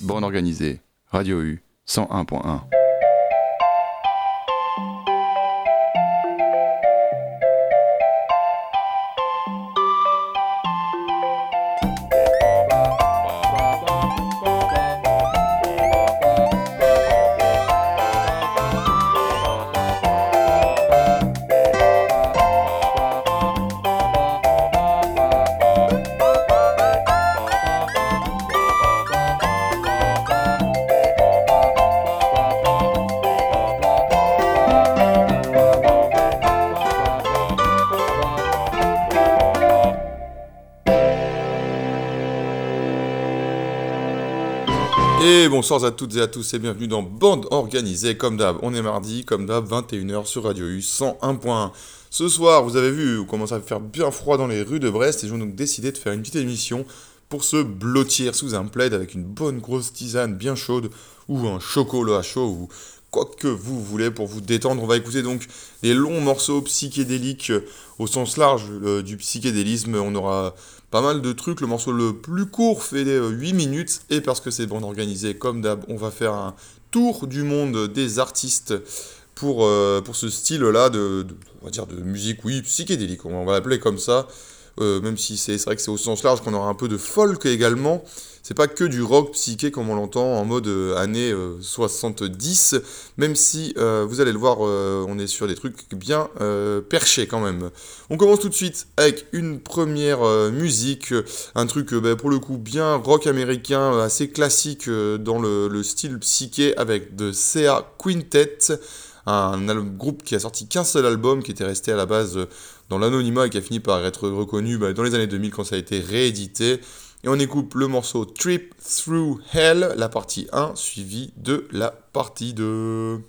bande organisée, Radio U 101.1. bonsoir à toutes et à tous et bienvenue dans Bande Organisée. Comme d'hab, on est mardi, comme d'hab, 21h sur Radio U 101.1. Ce soir, vous avez vu, on commence à faire bien froid dans les rues de Brest et j'ai donc décidé de faire une petite émission pour se blottir sous un plaid avec une bonne grosse tisane bien chaude ou un chocolat chaud ou quoi que vous voulez pour vous détendre. On va écouter donc des longs morceaux psychédéliques euh, au sens large euh, du psychédélisme. On aura pas mal de trucs. Le morceau le plus court fait 8 euh, minutes. Et parce que c'est bande organisée, comme d'hab, on va faire un tour du monde des artistes pour, pour ce style-là de, dire de musique, oui, psychédélique. On va l'appeler comme ça. même si c'est vrai que c'est au sens large qu'on aura un peu de folk également c'est pas que du rock psyché comme on l'entend en mode euh, années 70, euh, même si euh, vous allez le voir, on est sur des trucs bien perchés quand même. On commence tout de suite avec une première musique, un truc bah, pour le coup bien rock américain, assez classique dans le, style psyché avec The Sea Quintet un, groupe qui a sorti qu'un seul album, qui était resté à la base dans l'anonymat et qui a fini par être reconnu bah, dans les années 2000 quand ça a été réédité. Et on écoute le morceau Trip Through Hell, la partie 1, suivie de la partie 2.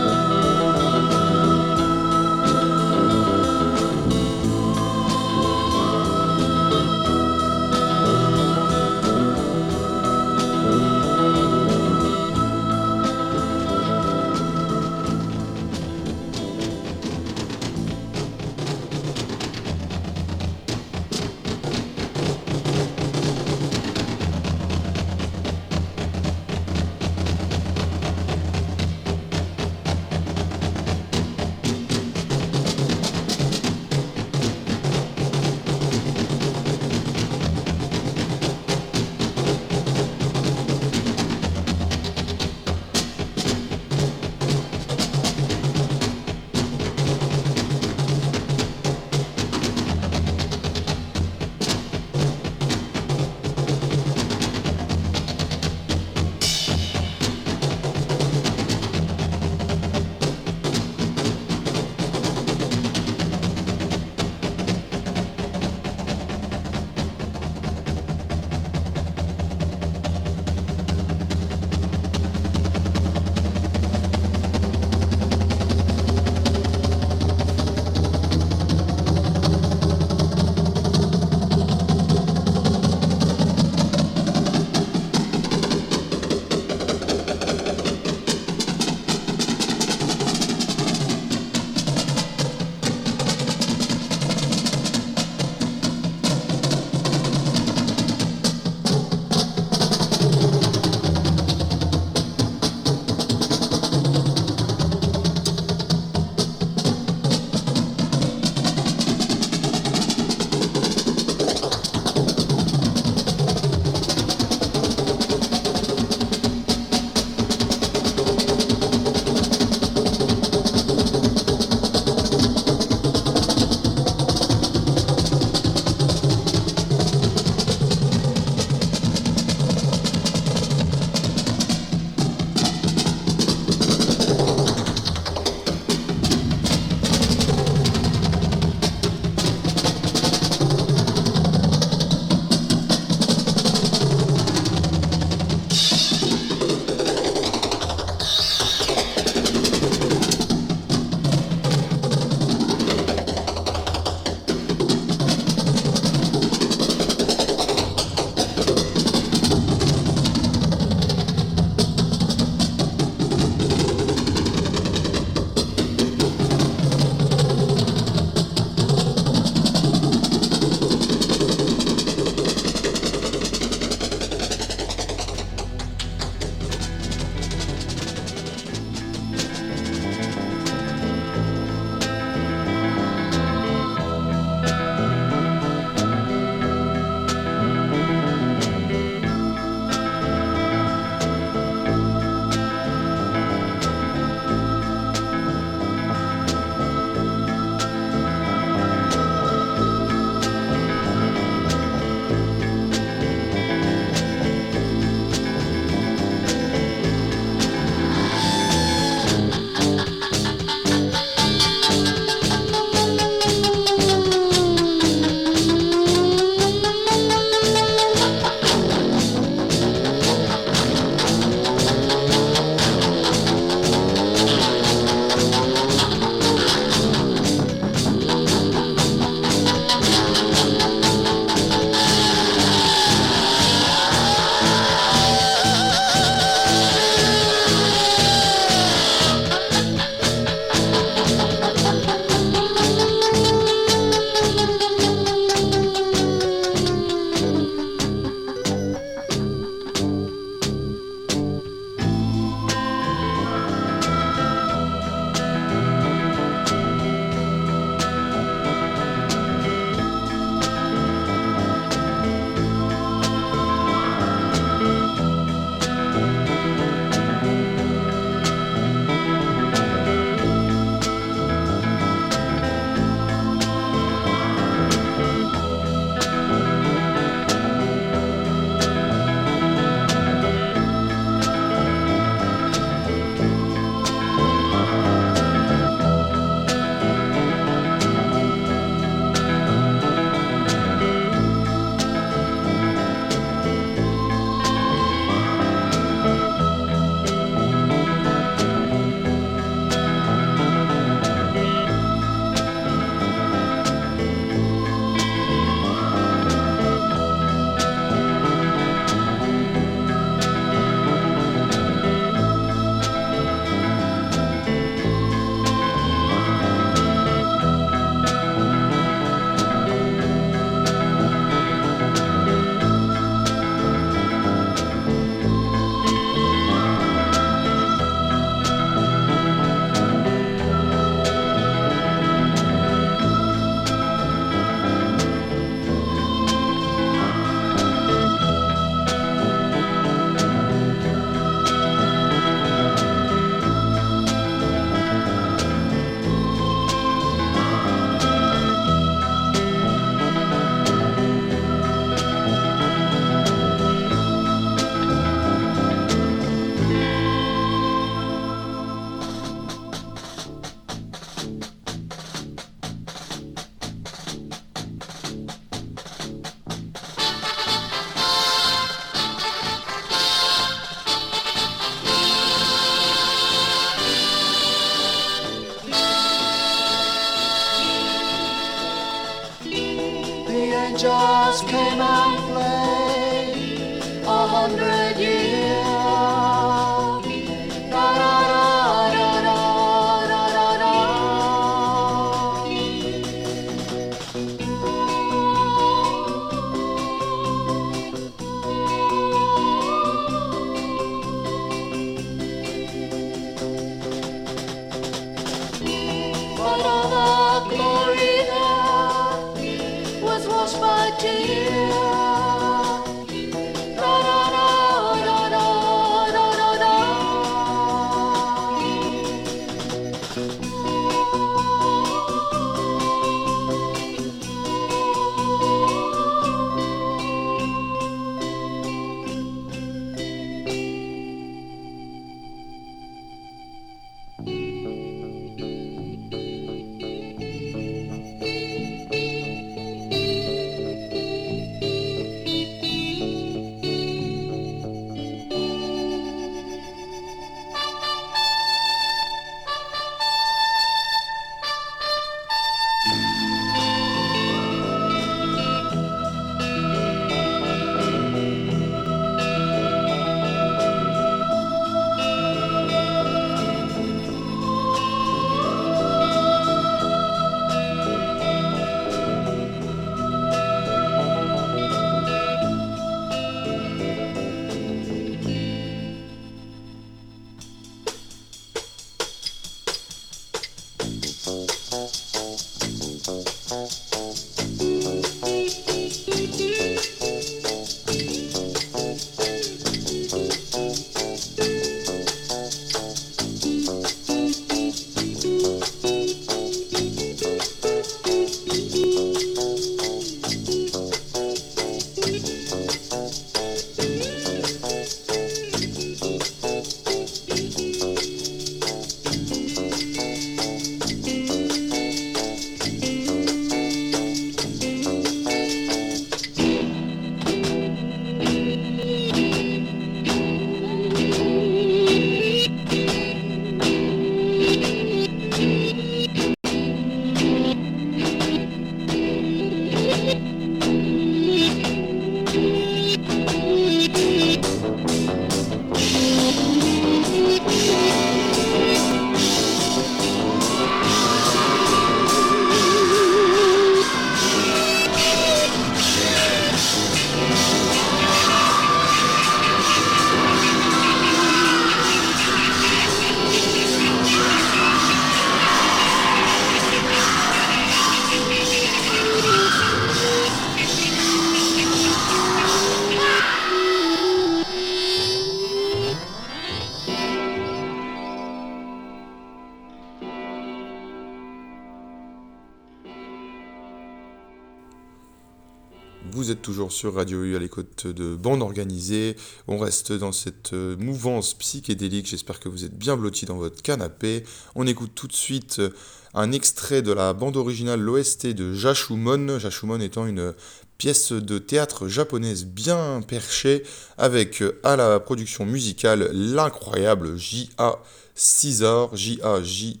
Sur Radio U à l'écoute de bande organisée. On reste dans cette euh, mouvance psychédélique. J'espère que vous êtes bien blotti dans votre canapé. On écoute tout de suite euh, un extrait de la bande originale, l'OST de Jashumon. Jashumon étant une pièce de théâtre japonaise bien perchée avec euh, à la production musicale l'incroyable J.A. Caesar, J.A.J.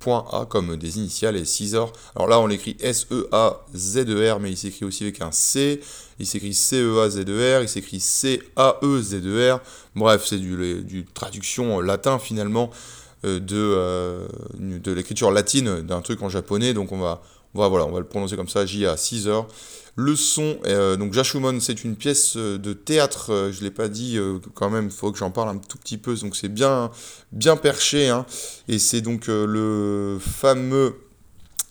point A comme des initiales et Caesar. Alors là, on l'écrit S-E-A-Z-E-R, mais il s'écrit aussi avec un C. Il s'écrit C-E-A-Z-E-R, il s'écrit C-A-E-Z-E-R. Bref, c'est du, du traduction latin finalement euh, de, euh, de l'écriture latine d'un truc en japonais. Donc on va, on va, voilà, on va le prononcer comme ça, J-A Caesar. Le son, euh, donc Jashumon, c'est une pièce de théâtre, euh, je ne l'ai pas dit euh, quand même, il faut que j'en parle un tout petit peu, donc c'est bien, bien perché, hein, et c'est donc euh, le fameux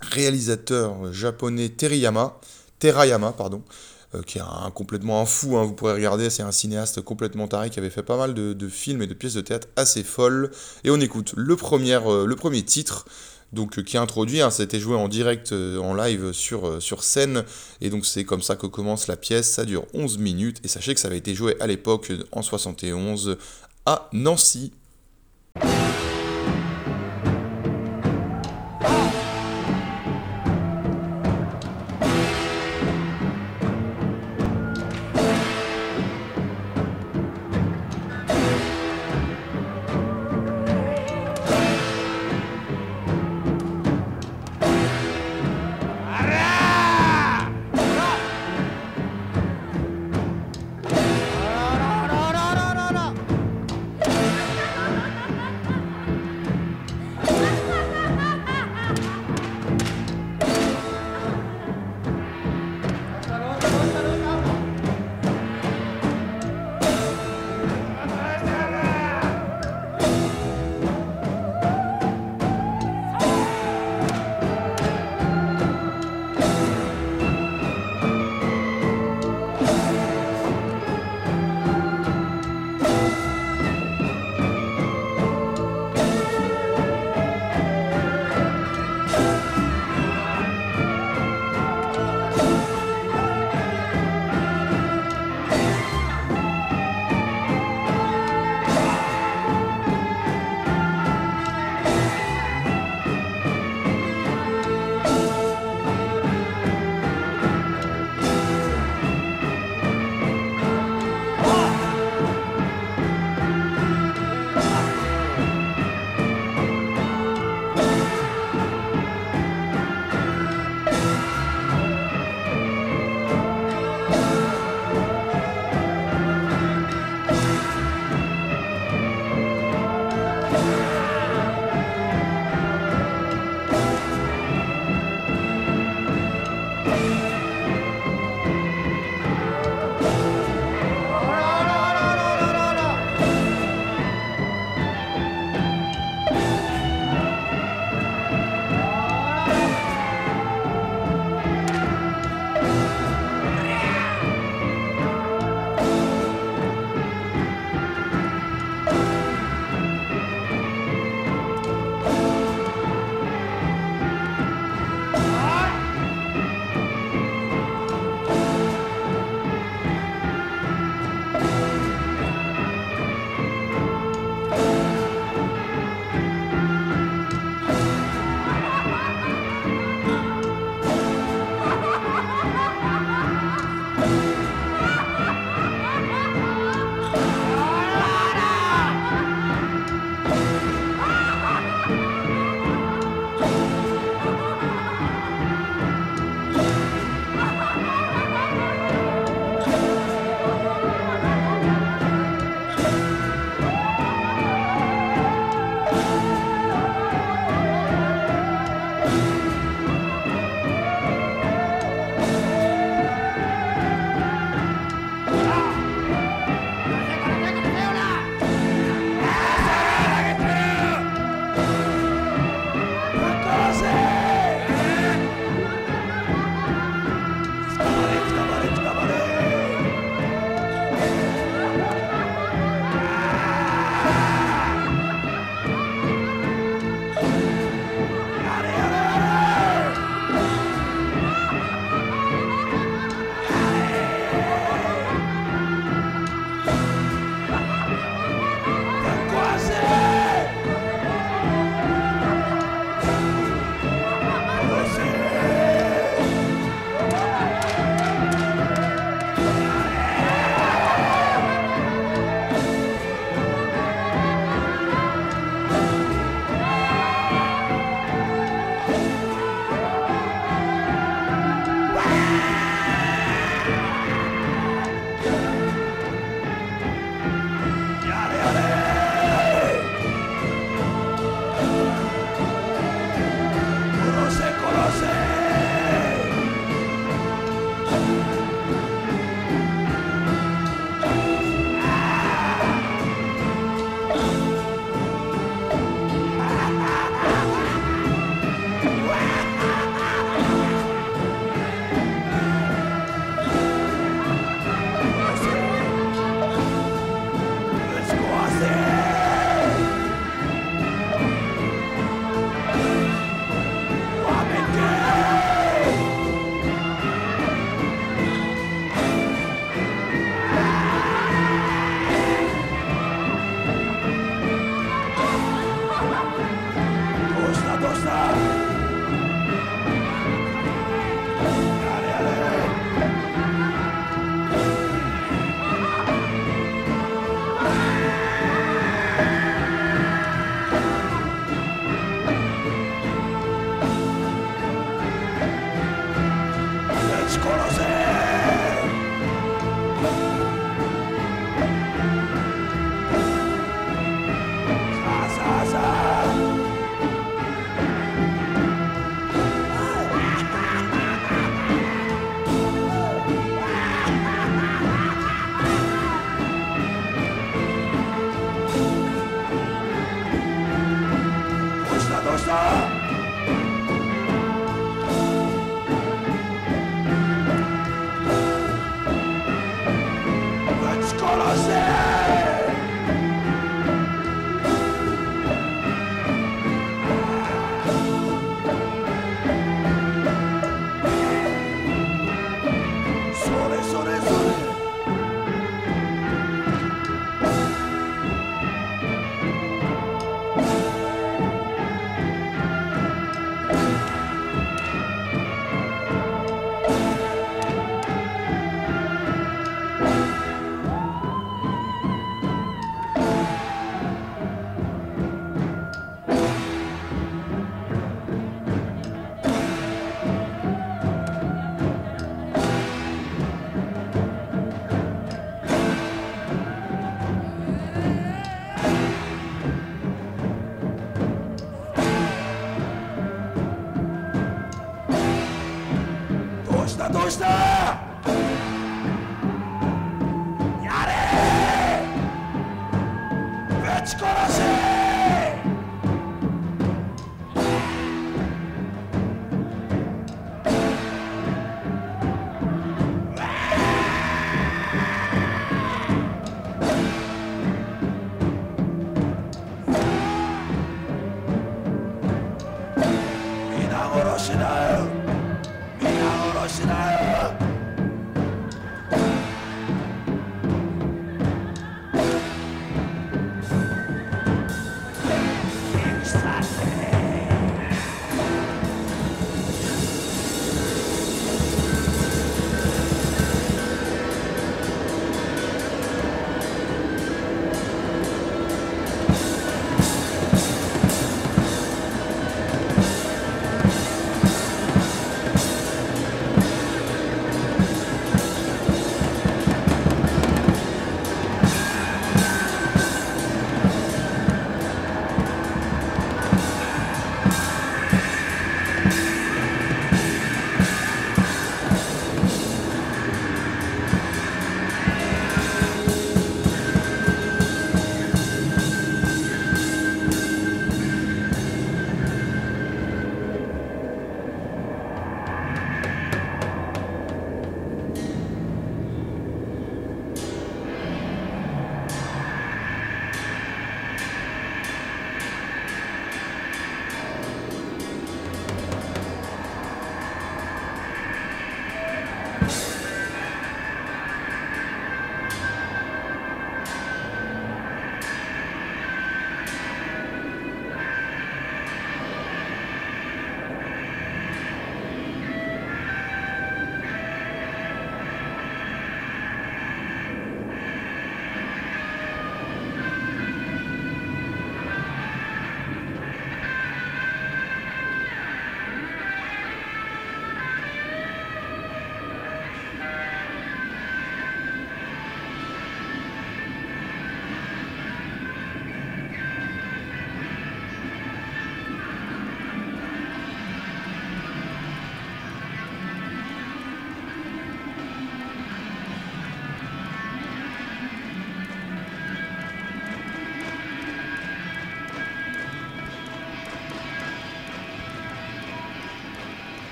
réalisateur japonais Teriyama, Terayama, pardon, euh, qui est un, complètement un fou, hein, vous pourrez regarder, c'est un cinéaste complètement taré qui avait fait pas mal de, films et de pièces de théâtre assez folles, et on écoute le premier, euh, le premier titre, donc euh, qui introduit, ça a été joué en direct, euh, en live sur, euh, sur scène, et donc c'est comme ça que commence la pièce, ça dure 11 minutes, et sachez que ça avait été joué à l'époque, en 71, à Nancy.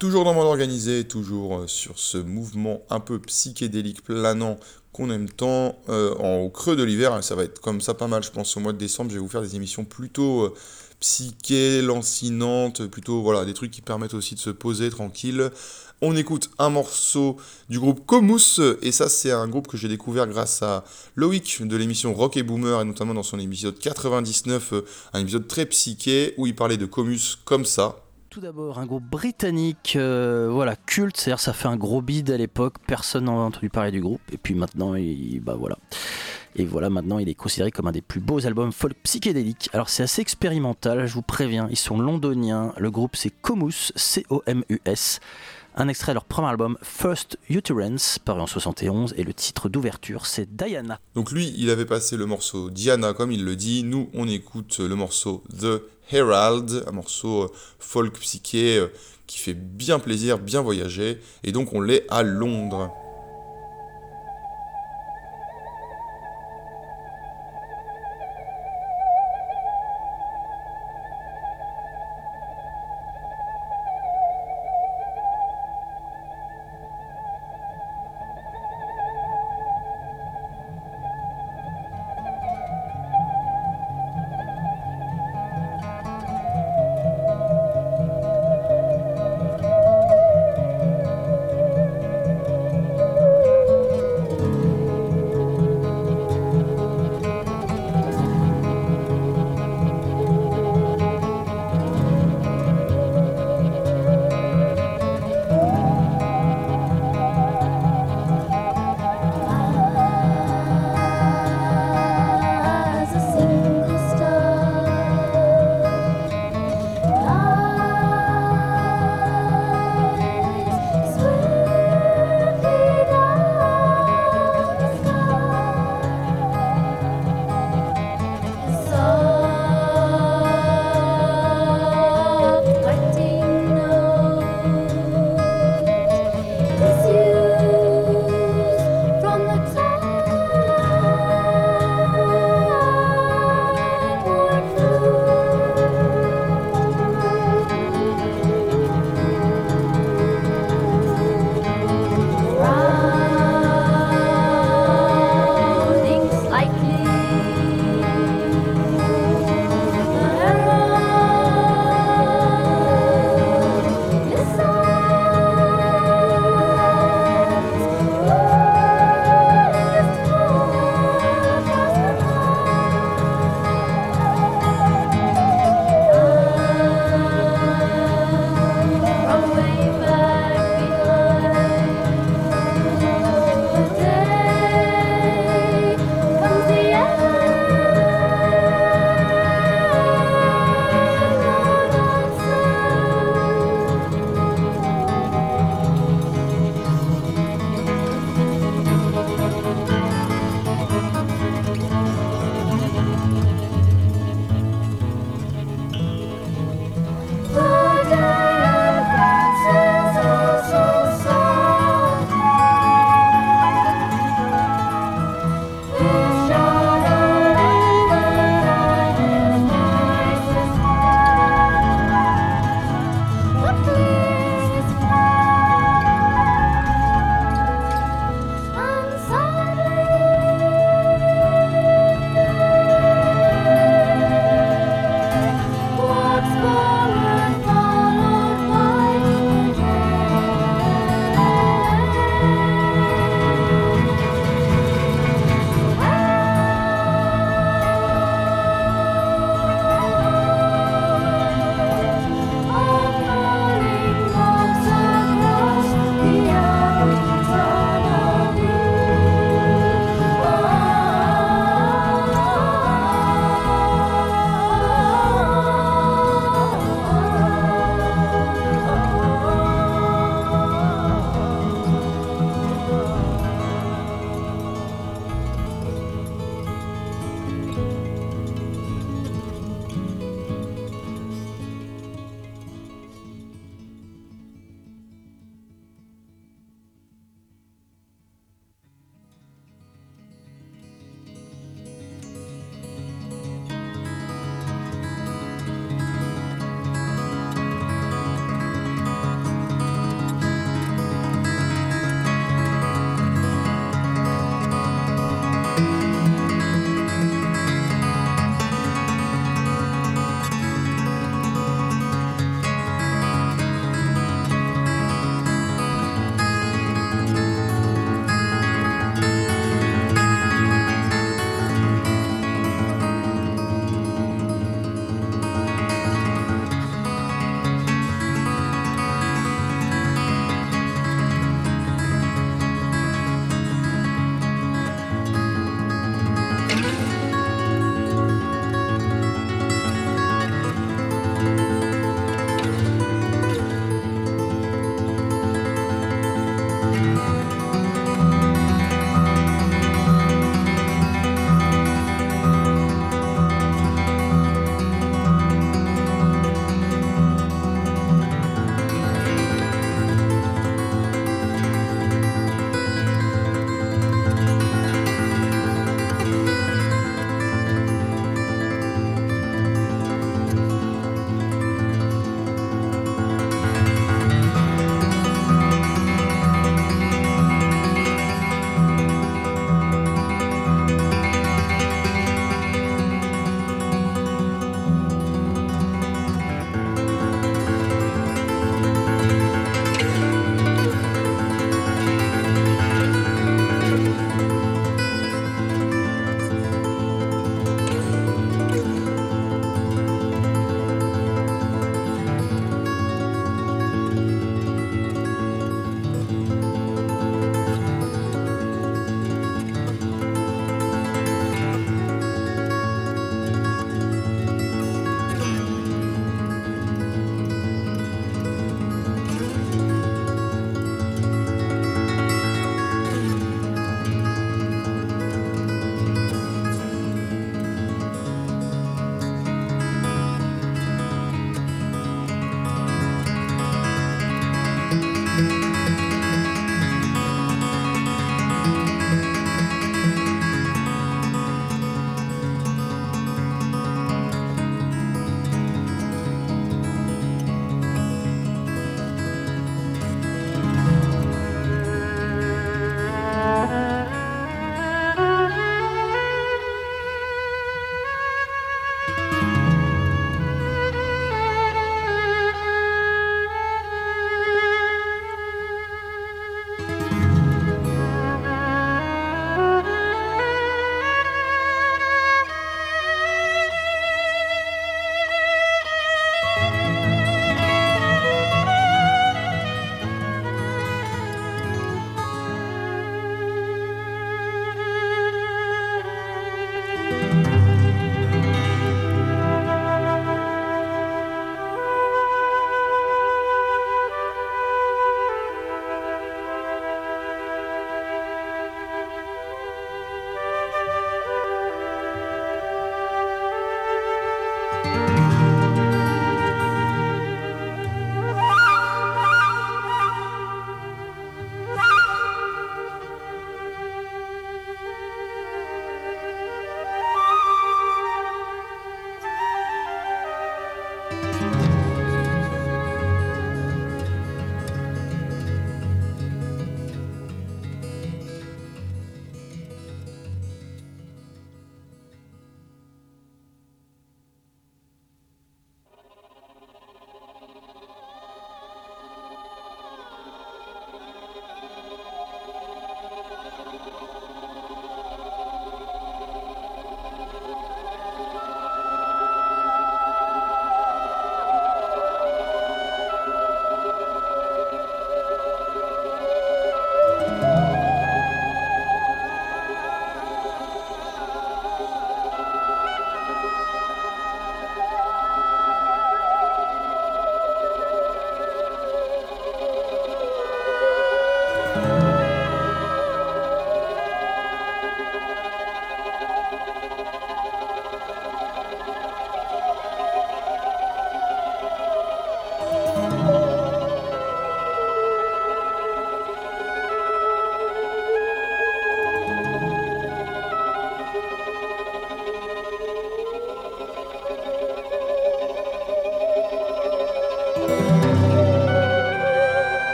Toujours dans monde organisé, toujours euh, sur ce mouvement un peu psychédélique planant qu'on aime tant euh, au creux de l'hiver. Ça va être comme ça pas mal, je pense, au mois de décembre. Je vais vous faire des émissions plutôt euh, psyché, lancinantes, plutôt voilà, des trucs qui permettent aussi de se poser tranquille. On écoute un morceau du groupe Comus, et ça c'est un groupe que j'ai découvert grâce à Loïc de l'émission Rock et Boomer, et notamment dans son épisode 99, euh, un épisode très psyché où il parlait de Comus comme ça. Tout d'abord, un groupe britannique, euh, voilà, culte, c'est-à-dire ça fait un gros bid à l'époque, personne n'en a entendu parler du groupe, et puis maintenant, il, bah voilà. Et voilà, maintenant il est considéré comme un des plus beaux albums folk psychédéliques. Alors c'est assez expérimental, je vous préviens, ils sont londoniens, le groupe c'est Comus, C-O-M-U-S. Un extrait de leur premier album, First Uterance, paru en 71, et le titre d'ouverture, c'est Diana. Donc lui, il avait passé le morceau Diana, comme il le dit, nous on écoute le morceau The Herald, un morceau euh, folk psyché euh, qui fait bien plaisir, bien voyager, et donc on l'est à Londres.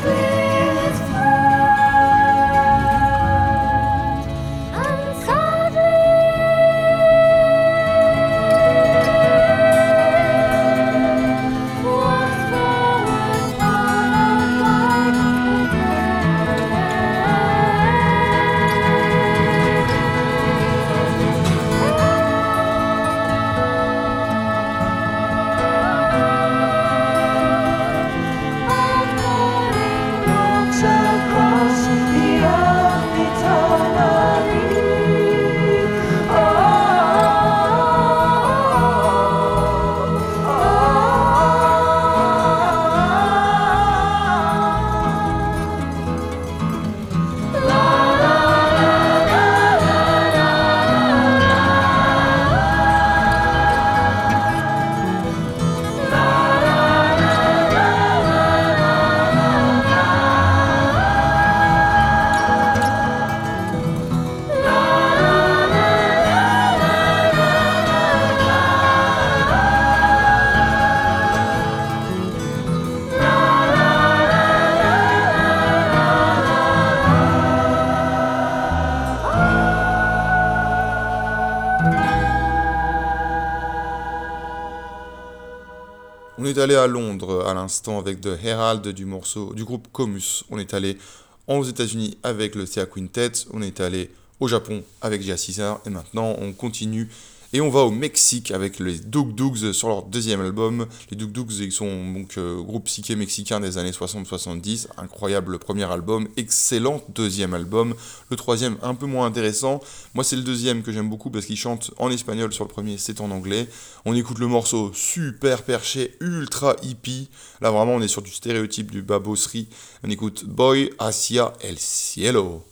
clear. Est allé à Londres à l'instant avec The Herald du morceau du groupe Comus. On est allé aux États-Unis avec le Thea Quintet. On est allé au Japon avec Gia César. Et maintenant, on continue et on va au Mexique avec les Doug Dougs sur leur deuxième album. Les Doug Dougs, ils sont donc euh, groupe psyché mexicain des années 60-70. Incroyable premier album, excellent deuxième album. Le troisième un peu moins intéressant. Moi c'est le deuxième que j'aime beaucoup parce qu'il chante en espagnol sur le premier, c'est en anglais. On écoute le morceau super perché, ultra hippie. Là vraiment on est sur du stéréotype du babosserie. On écoute Boy hacia el cielo.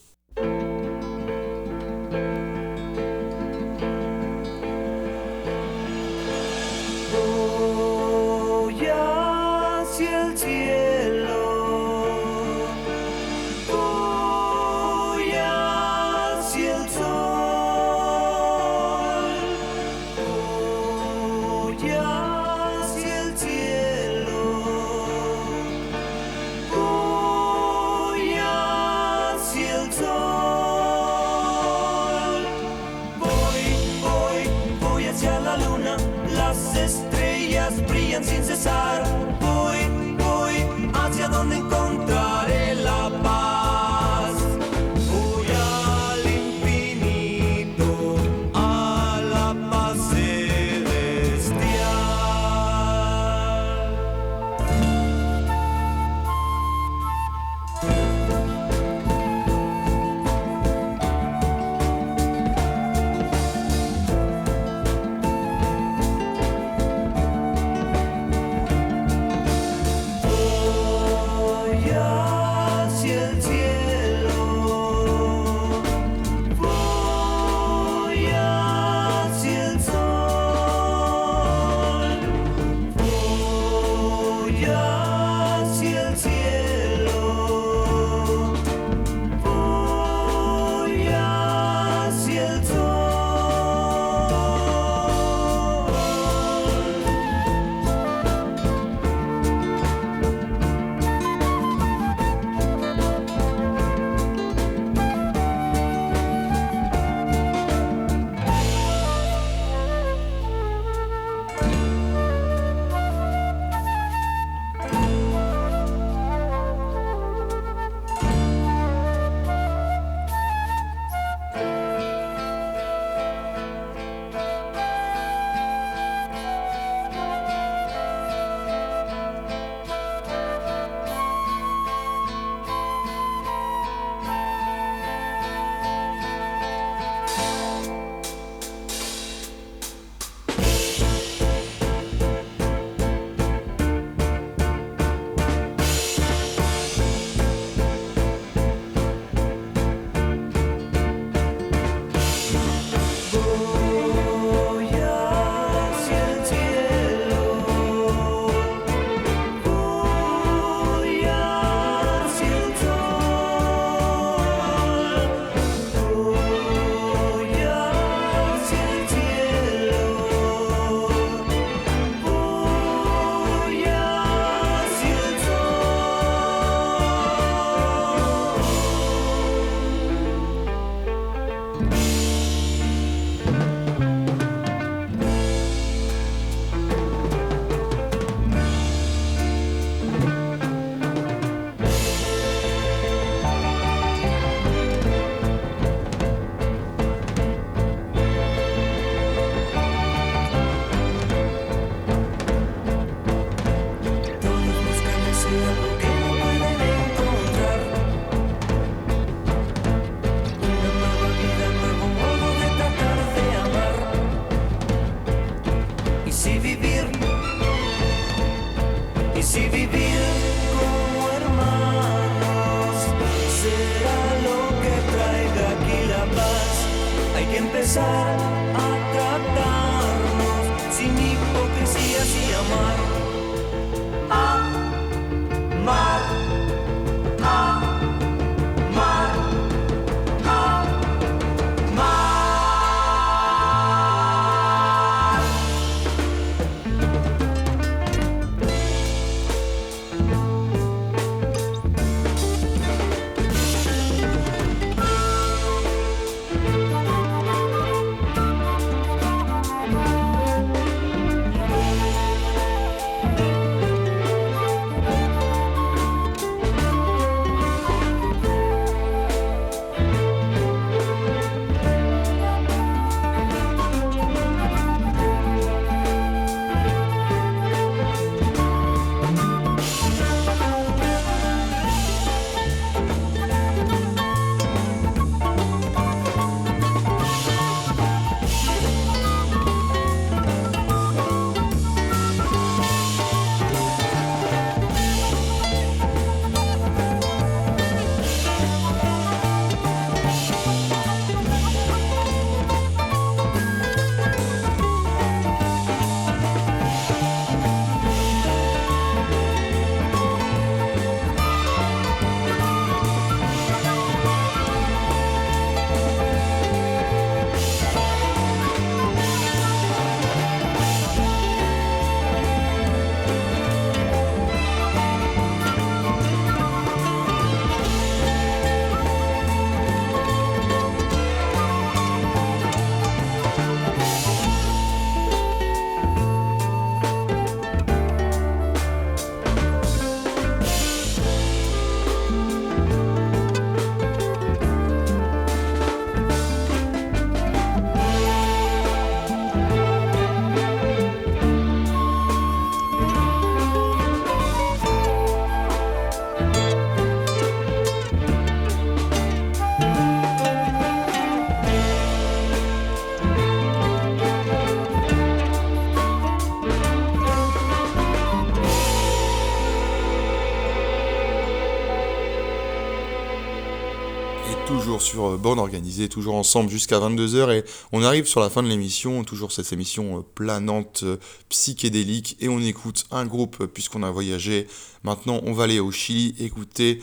Euh, Bande Organisée, toujours ensemble jusqu'à 22h et on arrive sur la fin de l'émission, toujours cette émission euh, planante, euh, psychédélique et on écoute un groupe puisqu'on a voyagé. Maintenant on va aller au Chili écouter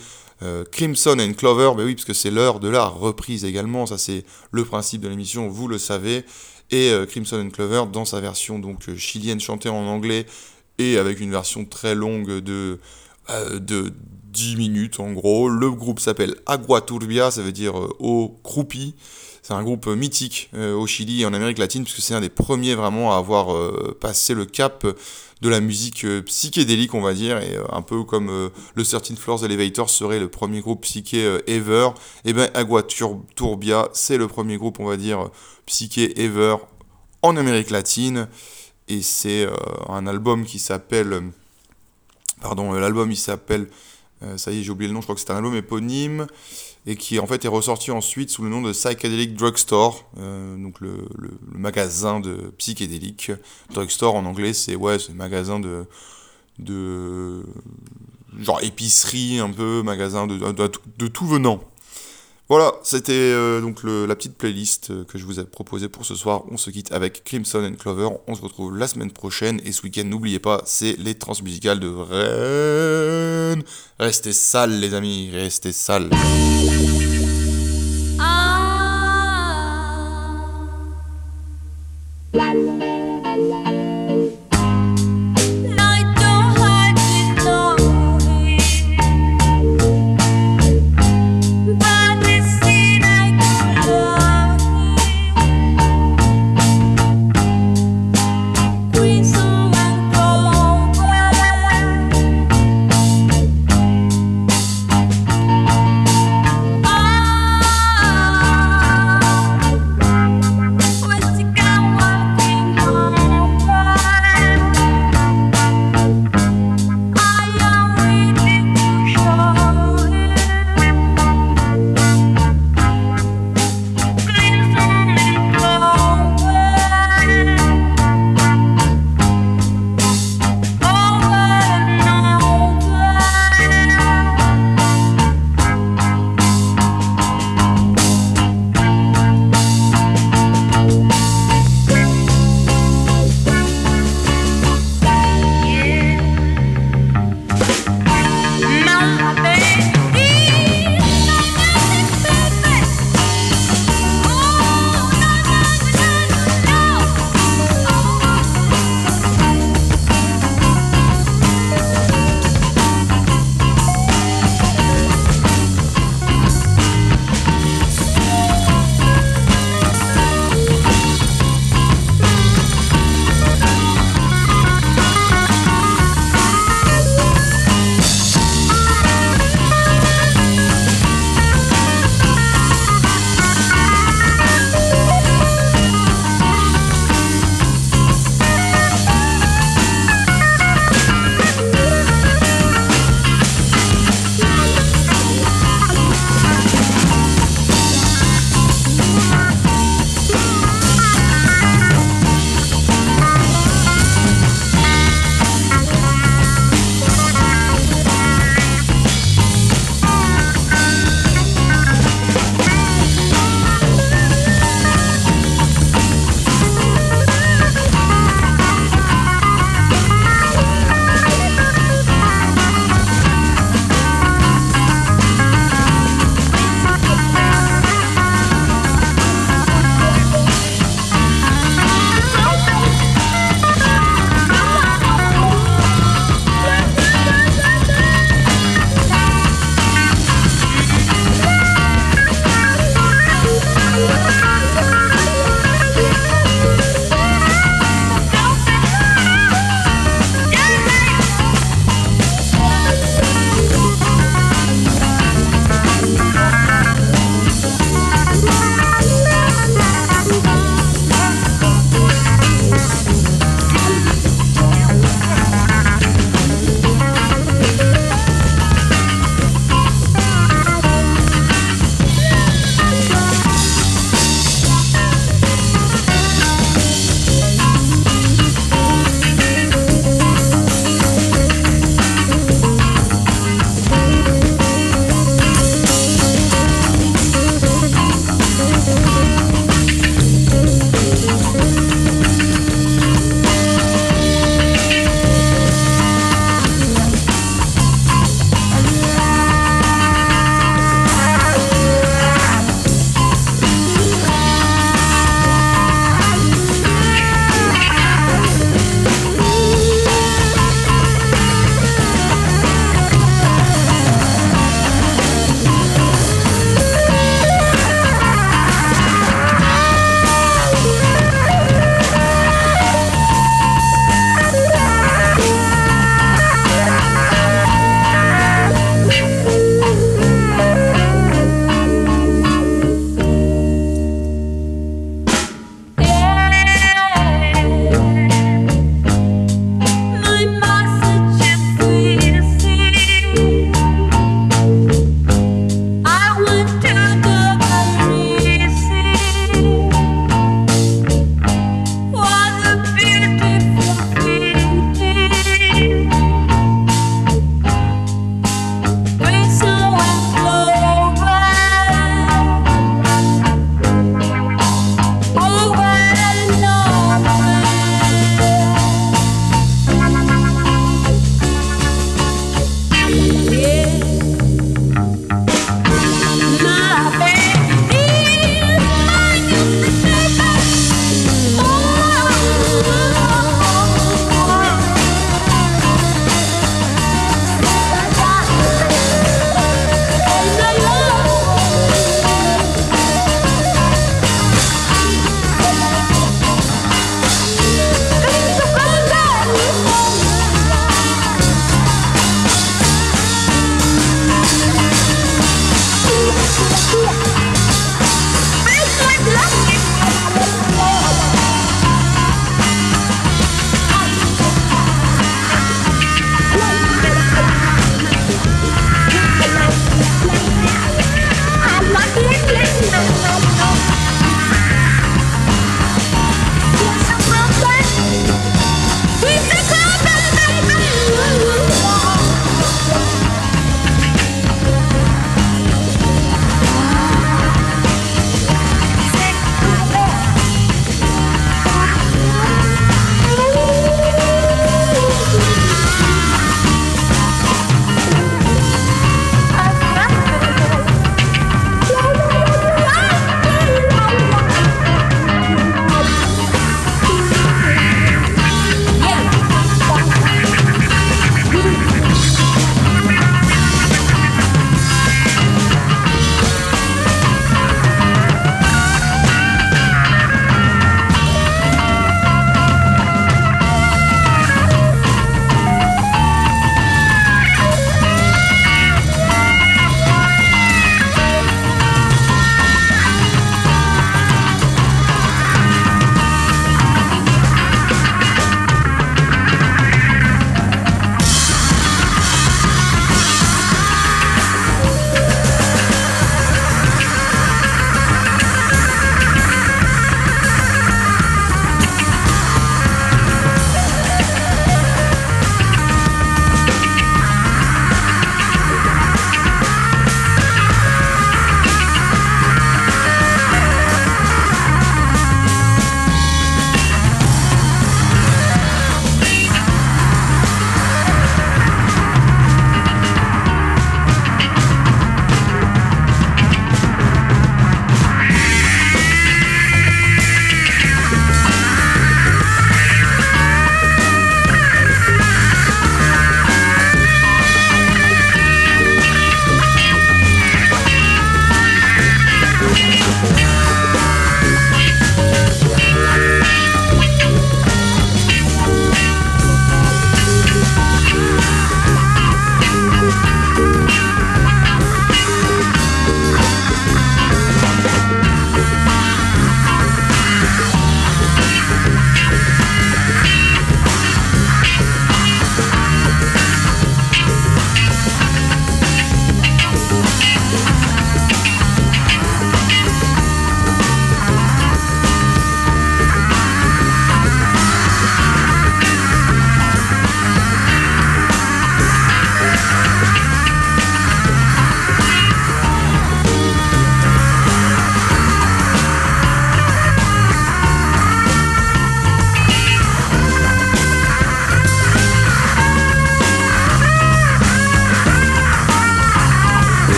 Crimson and Clover, ben oui parce que c'est l'heure de la reprise également, ça c'est le principe de l'émission, vous le savez. Et Crimson and Clover dans sa version donc chilienne chantée en anglais et avec une version très longue de, euh, de 10 minutes en gros. Le groupe s'appelle Agua Turbia, ça veut dire euh, eau croupie. C'est un groupe euh, mythique euh, au Chili et en Amérique latine puisque c'est un des premiers vraiment à avoir euh, passé le cap de la musique psychédélique on va dire et un peu comme le 13 Floors Elevator serait le premier groupe psyché ever. Et ben Agua Tur- Turbia c'est le premier groupe on va dire psyché ever en Amérique latine et c'est un album qui s'appelle pardon l'album il s'appelle ça y est j'ai oublié le nom je crois que c'est un album éponyme et qui en fait est ressorti ensuite sous le nom de Psychedelic Drugstore euh, donc le, magasin de psychédélique drugstore en anglais c'est ouais c'est magasin de genre épicerie un peu magasin de- de tout venant voilà, c'était euh, donc le- la petite playlist euh, que je vous ai proposée pour ce soir. On se quitte avec Crimson and Clover. On se retrouve la semaine prochaine. Et ce week-end, n'oubliez pas, c'est les transmusicales de Rennes. Restez sales, les amis, restez sales.